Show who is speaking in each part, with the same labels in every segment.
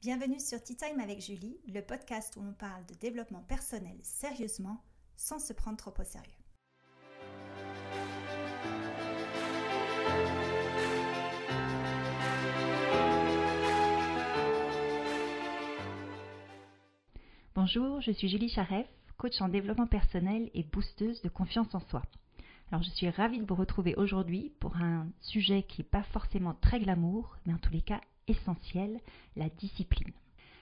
Speaker 1: Bienvenue sur Tea Time avec Julie, le podcast où on parle de développement personnel sérieusement sans se prendre trop au sérieux. Bonjour, je suis Julie Charef, coach en développement personnel et boosteuse de confiance en soi. Alors je suis ravie de vous retrouver aujourd'hui pour un sujet qui n'est pas forcément très glamour, mais en tous les cas essentiel, la discipline.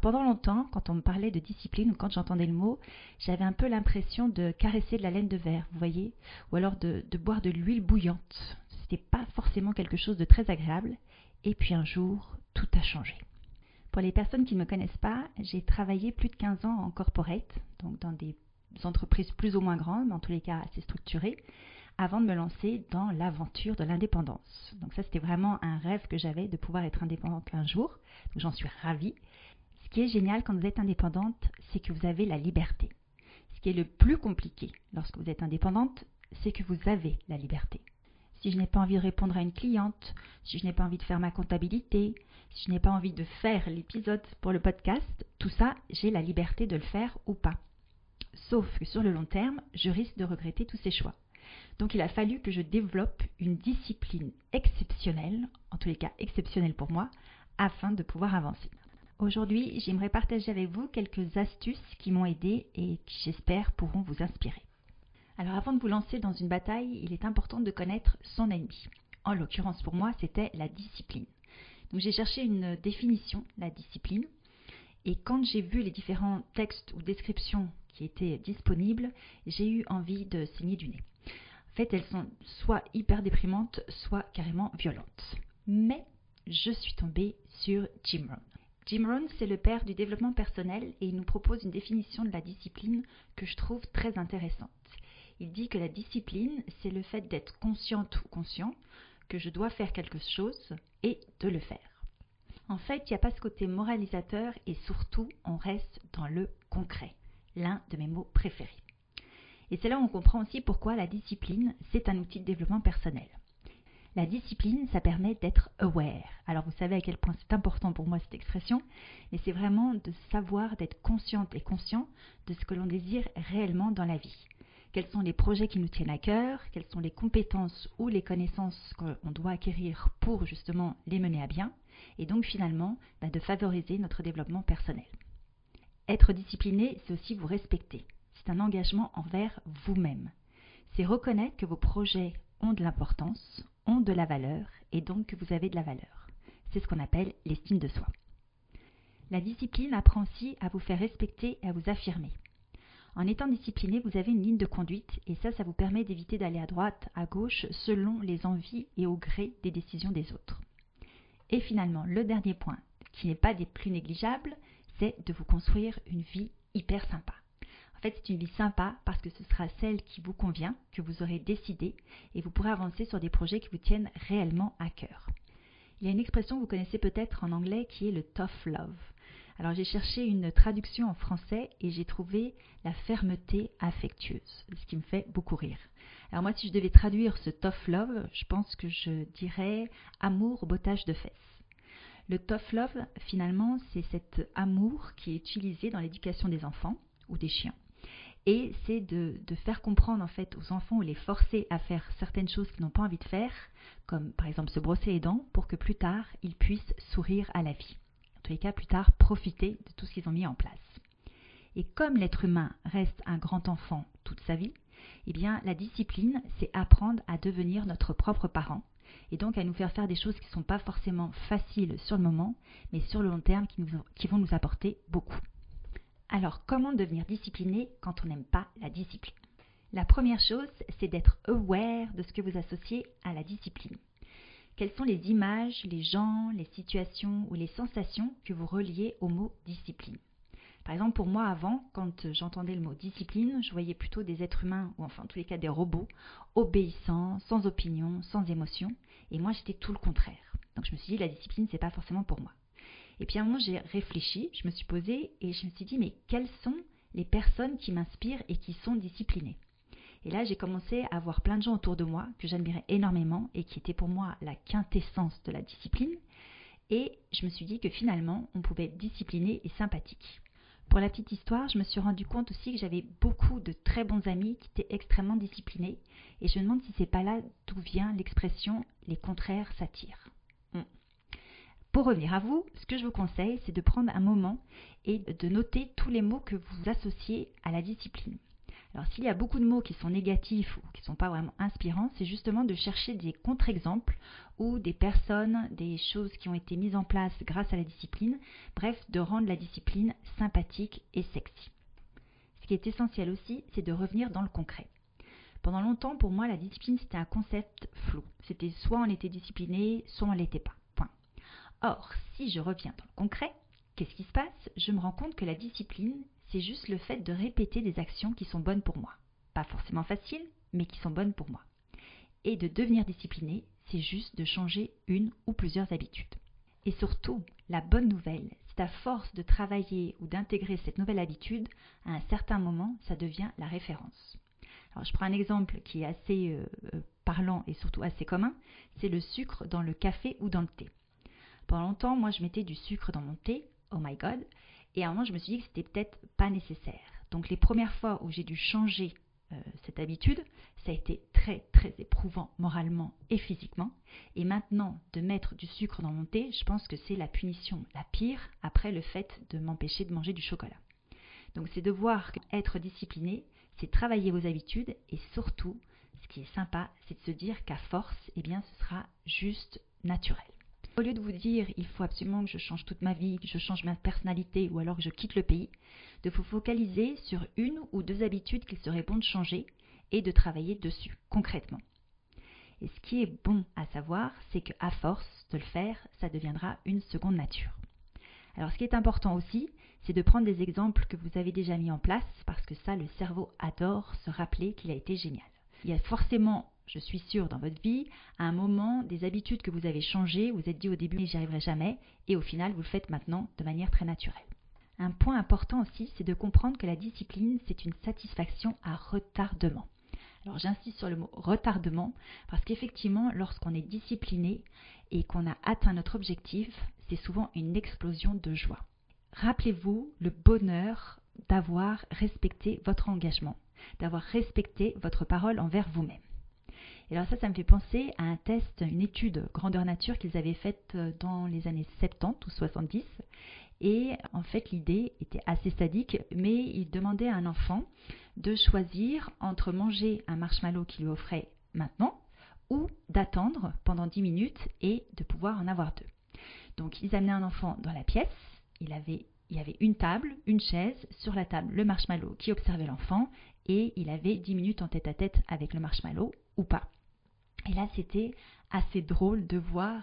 Speaker 1: Pendant longtemps, quand on me parlait de discipline ou quand j'entendais le mot, j'avais un peu l'impression de caresser de la laine de verre, vous voyez, ou alors de, de boire de l'huile bouillante. C'était pas forcément quelque chose de très agréable. Et puis un jour, tout a changé. Pour les personnes qui ne me connaissent pas, j'ai travaillé plus de 15 ans en corporate, donc dans des entreprises plus ou moins grandes, mais en tous les cas assez structurées avant de me lancer dans l'aventure de l'indépendance. Donc ça, c'était vraiment un rêve que j'avais de pouvoir être indépendante un jour. J'en suis ravie. Ce qui est génial quand vous êtes indépendante, c'est que vous avez la liberté. Ce qui est le plus compliqué lorsque vous êtes indépendante, c'est que vous avez la liberté. Si je n'ai pas envie de répondre à une cliente, si je n'ai pas envie de faire ma comptabilité, si je n'ai pas envie de faire l'épisode pour le podcast, tout ça, j'ai la liberté de le faire ou pas. Sauf que sur le long terme, je risque de regretter tous ces choix. Donc il a fallu que je développe une discipline exceptionnelle, en tous les cas exceptionnelle pour moi, afin de pouvoir avancer. Aujourd'hui, j'aimerais partager avec vous quelques astuces qui m'ont aidé et qui j'espère pourront vous inspirer. Alors avant de vous lancer dans une bataille, il est important de connaître son ennemi. En l'occurrence pour moi, c'était la discipline. Donc j'ai cherché une définition, la discipline, et quand j'ai vu les différents textes ou descriptions qui étaient disponibles, j'ai eu envie de saigner du nez. Fait, elles sont soit hyper déprimantes, soit carrément violentes. Mais je suis tombée sur Jim Rohn. Jim Rohn, c'est le père du développement personnel et il nous propose une définition de la discipline que je trouve très intéressante. Il dit que la discipline, c'est le fait d'être consciente ou conscient que je dois faire quelque chose et de le faire. En fait, il n'y a pas ce côté moralisateur et surtout, on reste dans le concret, l'un de mes mots préférés. Et c'est là où on comprend aussi pourquoi la discipline, c'est un outil de développement personnel. La discipline, ça permet d'être aware. Alors vous savez à quel point c'est important pour moi cette expression, mais c'est vraiment de savoir d'être consciente et conscient de ce que l'on désire réellement dans la vie. Quels sont les projets qui nous tiennent à cœur, quelles sont les compétences ou les connaissances qu'on doit acquérir pour justement les mener à bien, et donc finalement bah, de favoriser notre développement personnel. Être discipliné, c'est aussi vous respecter c'est un engagement envers vous-même. C'est reconnaître que vos projets ont de l'importance, ont de la valeur et donc que vous avez de la valeur. C'est ce qu'on appelle l'estime de soi. La discipline apprend aussi à vous faire respecter et à vous affirmer. En étant discipliné, vous avez une ligne de conduite et ça, ça vous permet d'éviter d'aller à droite, à gauche, selon les envies et au gré des décisions des autres. Et finalement, le dernier point, qui n'est pas des plus négligeables, c'est de vous construire une vie hyper sympa. Fait, c'est une vie sympa parce que ce sera celle qui vous convient, que vous aurez décidé, et vous pourrez avancer sur des projets qui vous tiennent réellement à cœur. Il y a une expression que vous connaissez peut-être en anglais qui est le tough love. Alors j'ai cherché une traduction en français et j'ai trouvé la fermeté affectueuse, ce qui me fait beaucoup rire. Alors moi si je devais traduire ce tough love, je pense que je dirais amour bottage de fesses. Le tough love, finalement, c'est cet amour qui est utilisé dans l'éducation des enfants ou des chiens et c'est de, faire comprendre en fait aux enfants ou les forcer à faire certaines choses qu'ils n'ont pas envie de faire, comme par exemple se brosser les dents, pour que plus tard ils puissent sourire à la vie. En tous les cas, plus tard, profiter de tout ce qu'ils ont mis en place. Et comme l'être humain reste un grand enfant toute sa vie, eh bien la discipline, c'est apprendre à devenir notre propre parent et donc à nous faire faire des choses qui ne sont pas forcément faciles sur le moment, mais sur le long terme qui vont nous apporter beaucoup. Alors, comment devenir discipliné quand on n'aime pas la discipline? La première chose, c'est d'être aware de ce que vous associez à la discipline. Quelles sont les images, les gens, les situations ou les sensations que vous reliez au mot discipline? Par exemple, pour moi, avant, quand j'entendais le mot discipline, je voyais plutôt des êtres humains, ou enfin en tous les cas des robots, obéissants, sans opinion, sans émotion, et moi j'étais tout le contraire. Donc je me suis dit, la discipline, c'est pas forcément pour moi. Et puis à un moment, j'ai réfléchi, je me suis posée et je me suis dit, mais quelles sont les personnes qui m'inspirent et qui sont disciplinées? Et là, j'ai commencé à voir plein de gens autour de moi que j'admirais énormément et qui étaient pour moi la quintessence de la discipline. Et je me suis dit que finalement, on pouvait être discipliné et sympathique. Pour la petite histoire, je me suis rendu compte aussi que j'avais beaucoup de très bons amis qui étaient extrêmement disciplinés. Et je me demande si c'est pas là d'où vient l'expression les contraires s'attirent. Pour revenir à vous, ce que je vous conseille, c'est de prendre un moment et de noter tous les mots que vous associez à la discipline. Alors s'il y a beaucoup de mots qui sont négatifs ou qui ne sont pas vraiment inspirants, c'est justement de chercher des contre-exemples ou des personnes, des choses qui ont été mises en place grâce à la discipline, bref, de rendre la discipline sympathique et sexy. Ce qui est essentiel aussi, c'est de revenir dans le concret. Pendant longtemps, pour moi, la discipline, c'était un concept flou. C'était soit on était discipliné, soit on ne l'était pas. Or, si je reviens dans le concret, qu'est-ce qui se passe? Je me rends compte que la discipline, c'est juste le fait de répéter des actions qui sont bonnes pour moi. Pas forcément faciles, mais qui sont bonnes pour moi. Et de devenir discipliné, c'est juste de changer une ou plusieurs habitudes. Et surtout, la bonne nouvelle, c'est à force de travailler ou d'intégrer cette nouvelle habitude, à un certain moment, ça devient la référence. Alors, je prends un exemple qui est assez euh, euh, parlant et surtout assez commun, c'est le sucre dans le café ou dans le thé. Pendant longtemps, moi, je mettais du sucre dans mon thé, oh my god, et à un moment, je me suis dit que c'était peut-être pas nécessaire. Donc les premières fois où j'ai dû changer euh, cette habitude, ça a été très très éprouvant moralement et physiquement. Et maintenant, de mettre du sucre dans mon thé, je pense que c'est la punition la pire après le fait de m'empêcher de manger du chocolat. Donc c'est de voir qu'être discipliné, c'est travailler vos habitudes et surtout, ce qui est sympa, c'est de se dire qu'à force, eh bien, ce sera juste naturel. Au lieu de vous dire il faut absolument que je change toute ma vie, que je change ma personnalité ou alors que je quitte le pays, de vous focaliser sur une ou deux habitudes qu'il serait bon de changer et de travailler dessus concrètement. Et ce qui est bon à savoir, c'est qu'à force de le faire, ça deviendra une seconde nature. Alors ce qui est important aussi, c'est de prendre des exemples que vous avez déjà mis en place parce que ça, le cerveau adore se rappeler qu'il a été génial. Il y a forcément je suis sûre, dans votre vie, à un moment, des habitudes que vous avez changées, vous êtes dit au début, j'y arriverai jamais, et au final, vous le faites maintenant de manière très naturelle. Un point important aussi, c'est de comprendre que la discipline, c'est une satisfaction à retardement. Alors j'insiste sur le mot retardement, parce qu'effectivement, lorsqu'on est discipliné et qu'on a atteint notre objectif, c'est souvent une explosion de joie. Rappelez-vous le bonheur d'avoir respecté votre engagement, d'avoir respecté votre parole envers vous-même. Et alors ça, ça me fait penser à un test, une étude grandeur nature qu'ils avaient faite euh, dans les années 70 ou 70. Et en fait, l'idée était assez sadique, mais ils demandaient à un enfant de choisir entre manger un marshmallow qu'il lui offrait maintenant ou d'attendre pendant 10 minutes et de pouvoir en avoir deux. Donc ils amenaient un enfant dans la pièce, il avait, il y avait une table, une chaise, sur la table le marshmallow qui observait l'enfant et il avait 10 minutes en tête à tête avec le marshmallow ou pas. Et là, c'était assez drôle de voir,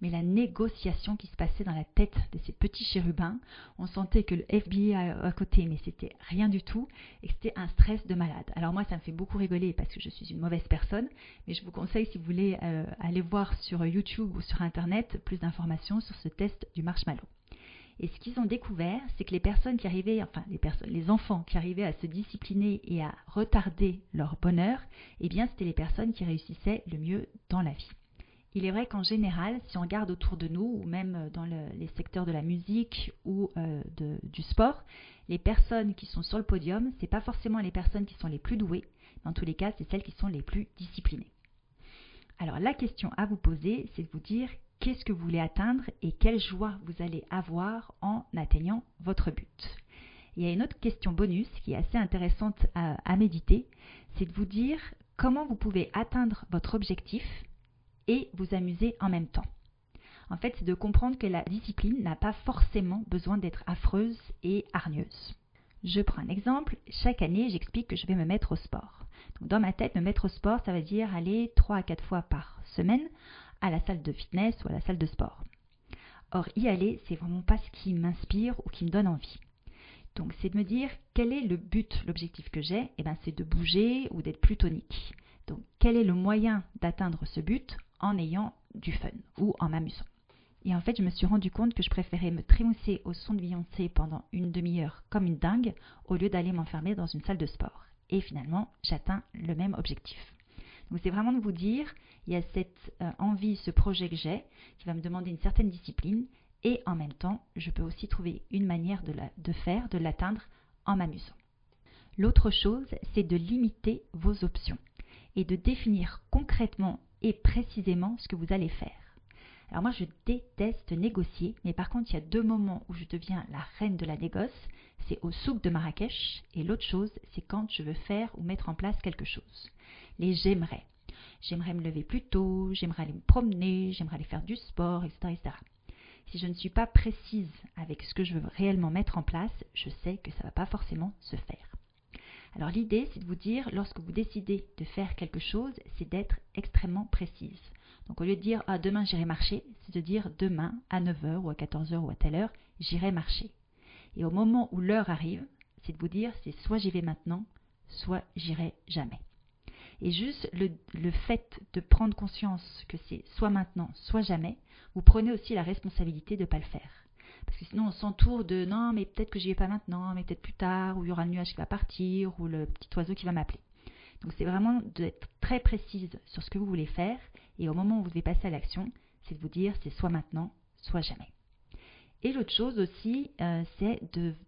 Speaker 1: mais la négociation qui se passait dans la tête de ces petits chérubins, on sentait que le FBI à, côté, mais c'était rien du tout, et c'était un stress de malade. Alors moi, ça me fait beaucoup rigoler parce que je suis une mauvaise personne, mais je vous conseille, si vous voulez, euh, aller voir sur YouTube ou sur Internet plus d'informations sur ce test du marshmallow. Et ce qu'ils ont découvert, c'est que les personnes qui arrivaient, enfin les personnes, les enfants qui arrivaient à se discipliner et à retarder leur bonheur, eh bien c'était les personnes qui réussissaient le mieux dans la vie. Il est vrai qu'en général, si on regarde autour de nous, ou même dans les secteurs de la musique ou euh, du sport, les personnes qui sont sur le podium, ce n'est pas forcément les personnes qui sont les plus douées, mais en tous les cas, c'est celles qui sont les plus disciplinées. Alors la question à vous poser, c'est de vous dire qu'est-ce que vous voulez atteindre et quelle joie vous allez avoir en atteignant votre but. Il y a une autre question bonus qui est assez intéressante à, méditer, c'est de vous dire comment vous pouvez atteindre votre objectif et vous amuser en même temps. En fait, c'est de comprendre que la discipline n'a pas forcément besoin d'être affreuse et hargneuse. Je prends un exemple. Chaque année, j'explique que je vais me mettre au sport. Dans ma tête, me mettre au sport, ça veut dire aller 3 à 4 fois par semaine à la salle de fitness ou à la salle de sport. Or, y aller, c'est vraiment pas ce qui m'inspire ou qui me donne envie. Donc, c'est de me dire quel est le but, l'objectif que j'ai? Eh bien, c'est de bouger ou d'être plus tonique. Donc, quel est le moyen d'atteindre ce but en ayant du fun ou en m'amusant? Et en fait, je me suis rendu compte que je préférais me trémousser au son de Beyoncé pendant une demi-heure comme une dingue au lieu d'aller m'enfermer dans une salle de sport. Et finalement, j'atteins le même objectif. Donc c'est vraiment de vous dire, il y a cette euh, envie, ce projet que j'ai, qui va me demander une certaine discipline, et en même temps, je peux aussi trouver une manière de, faire, de l'atteindre en m'amusant. L'autre chose, c'est de limiter vos options et de définir concrètement et précisément ce que vous allez faire. Alors moi, je déteste négocier, mais par contre, il y a deux moments où je deviens la reine de la négoce. C'est au souk de Marrakech, et l'autre chose, c'est quand je veux faire ou mettre en place quelque chose. Les j'aimerais. J'aimerais me lever plus tôt, j'aimerais aller me promener, j'aimerais aller faire du sport, etc., etc. Si je ne suis pas précise avec ce que je veux réellement mettre en place, je sais que ça ne va pas forcément se faire. Alors l'idée, c'est de vous dire, lorsque vous décidez de faire quelque chose, c'est d'être extrêmement précise. Donc au lieu de dire ah, demain j'irai marcher, c'est de dire demain à 9h ou à 14h ou à telle heure, j'irai marcher. Et au moment où l'heure arrive, c'est de vous dire c'est soit j'y vais maintenant, soit j'irai jamais. Et juste le, fait de prendre conscience que c'est soit maintenant, soit jamais, vous prenez aussi la responsabilité de ne pas le faire. Parce que sinon, on s'entoure de non, mais peut-être que j'y vais pas maintenant, mais peut-être plus tard, ou il y aura le nuage qui va partir, ou le petit oiseau qui va m'appeler. Donc c'est vraiment d'être très précise sur ce que vous voulez faire, et au moment où vous devez passer à l'action, c'est de vous dire c'est soit maintenant, soit jamais. Et l'autre chose aussi, euh, c'est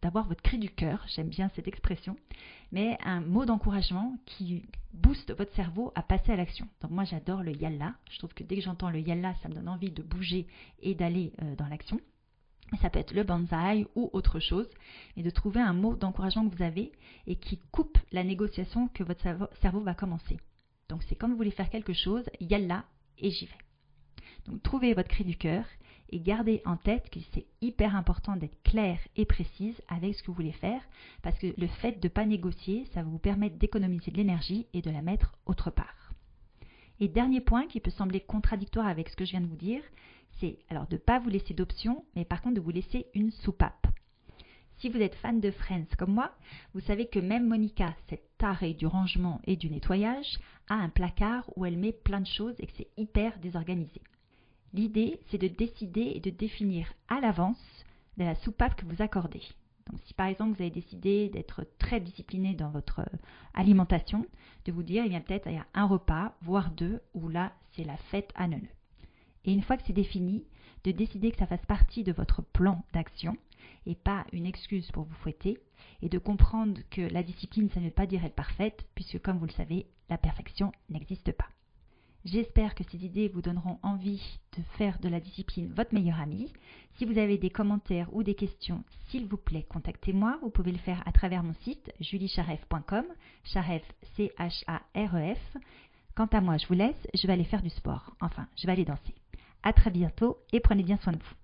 Speaker 1: d'avoir votre cri du cœur, j'aime bien cette expression, mais un mot d'encouragement qui booste votre cerveau à passer à l'action. Donc moi j'adore le yalla, je trouve que dès que j'entends le yalla, ça me donne envie de bouger et d'aller euh, dans l'action ça peut être le bonsaï ou autre chose, et de trouver un mot d'encouragement que vous avez et qui coupe la négociation que votre cerveau va commencer. Donc c'est quand vous voulez faire quelque chose, yalla et j'y vais. Donc trouvez votre cri du cœur et gardez en tête que c'est hyper important d'être clair et précise avec ce que vous voulez faire parce que le fait de ne pas négocier, ça va vous permettre d'économiser de l'énergie et de la mettre autre part. Et dernier point qui peut sembler contradictoire avec ce que je viens de vous dire, c'est alors de ne pas vous laisser d'options, mais par contre de vous laisser une soupape. Si vous êtes fan de Friends comme moi, vous savez que même Monica, cette tarée du rangement et du nettoyage, a un placard où elle met plein de choses et que c'est hyper désorganisé. L'idée, c'est de décider et de définir à l'avance la soupape que vous accordez. Donc si par exemple vous avez décidé d'être très discipliné dans votre euh, alimentation, de vous dire, il y a peut-être un repas, voire deux, où là c'est la fête à neuneux. Et une fois que c'est défini, de décider que ça fasse partie de votre plan d'action et pas une excuse pour vous fouetter, et de comprendre que la discipline, ça ne veut pas dire être parfaite, puisque comme vous le savez, la perfection n'existe pas. J'espère que ces idées vous donneront envie de faire de la discipline votre meilleur ami. Si vous avez des commentaires ou des questions, s'il vous plaît, contactez-moi. Vous pouvez le faire à travers mon site juliecharef.com, charef C-H-A-R-E-F. Quant à moi, je vous laisse, je vais aller faire du sport. Enfin, je vais aller danser. À très bientôt et prenez bien soin de vous.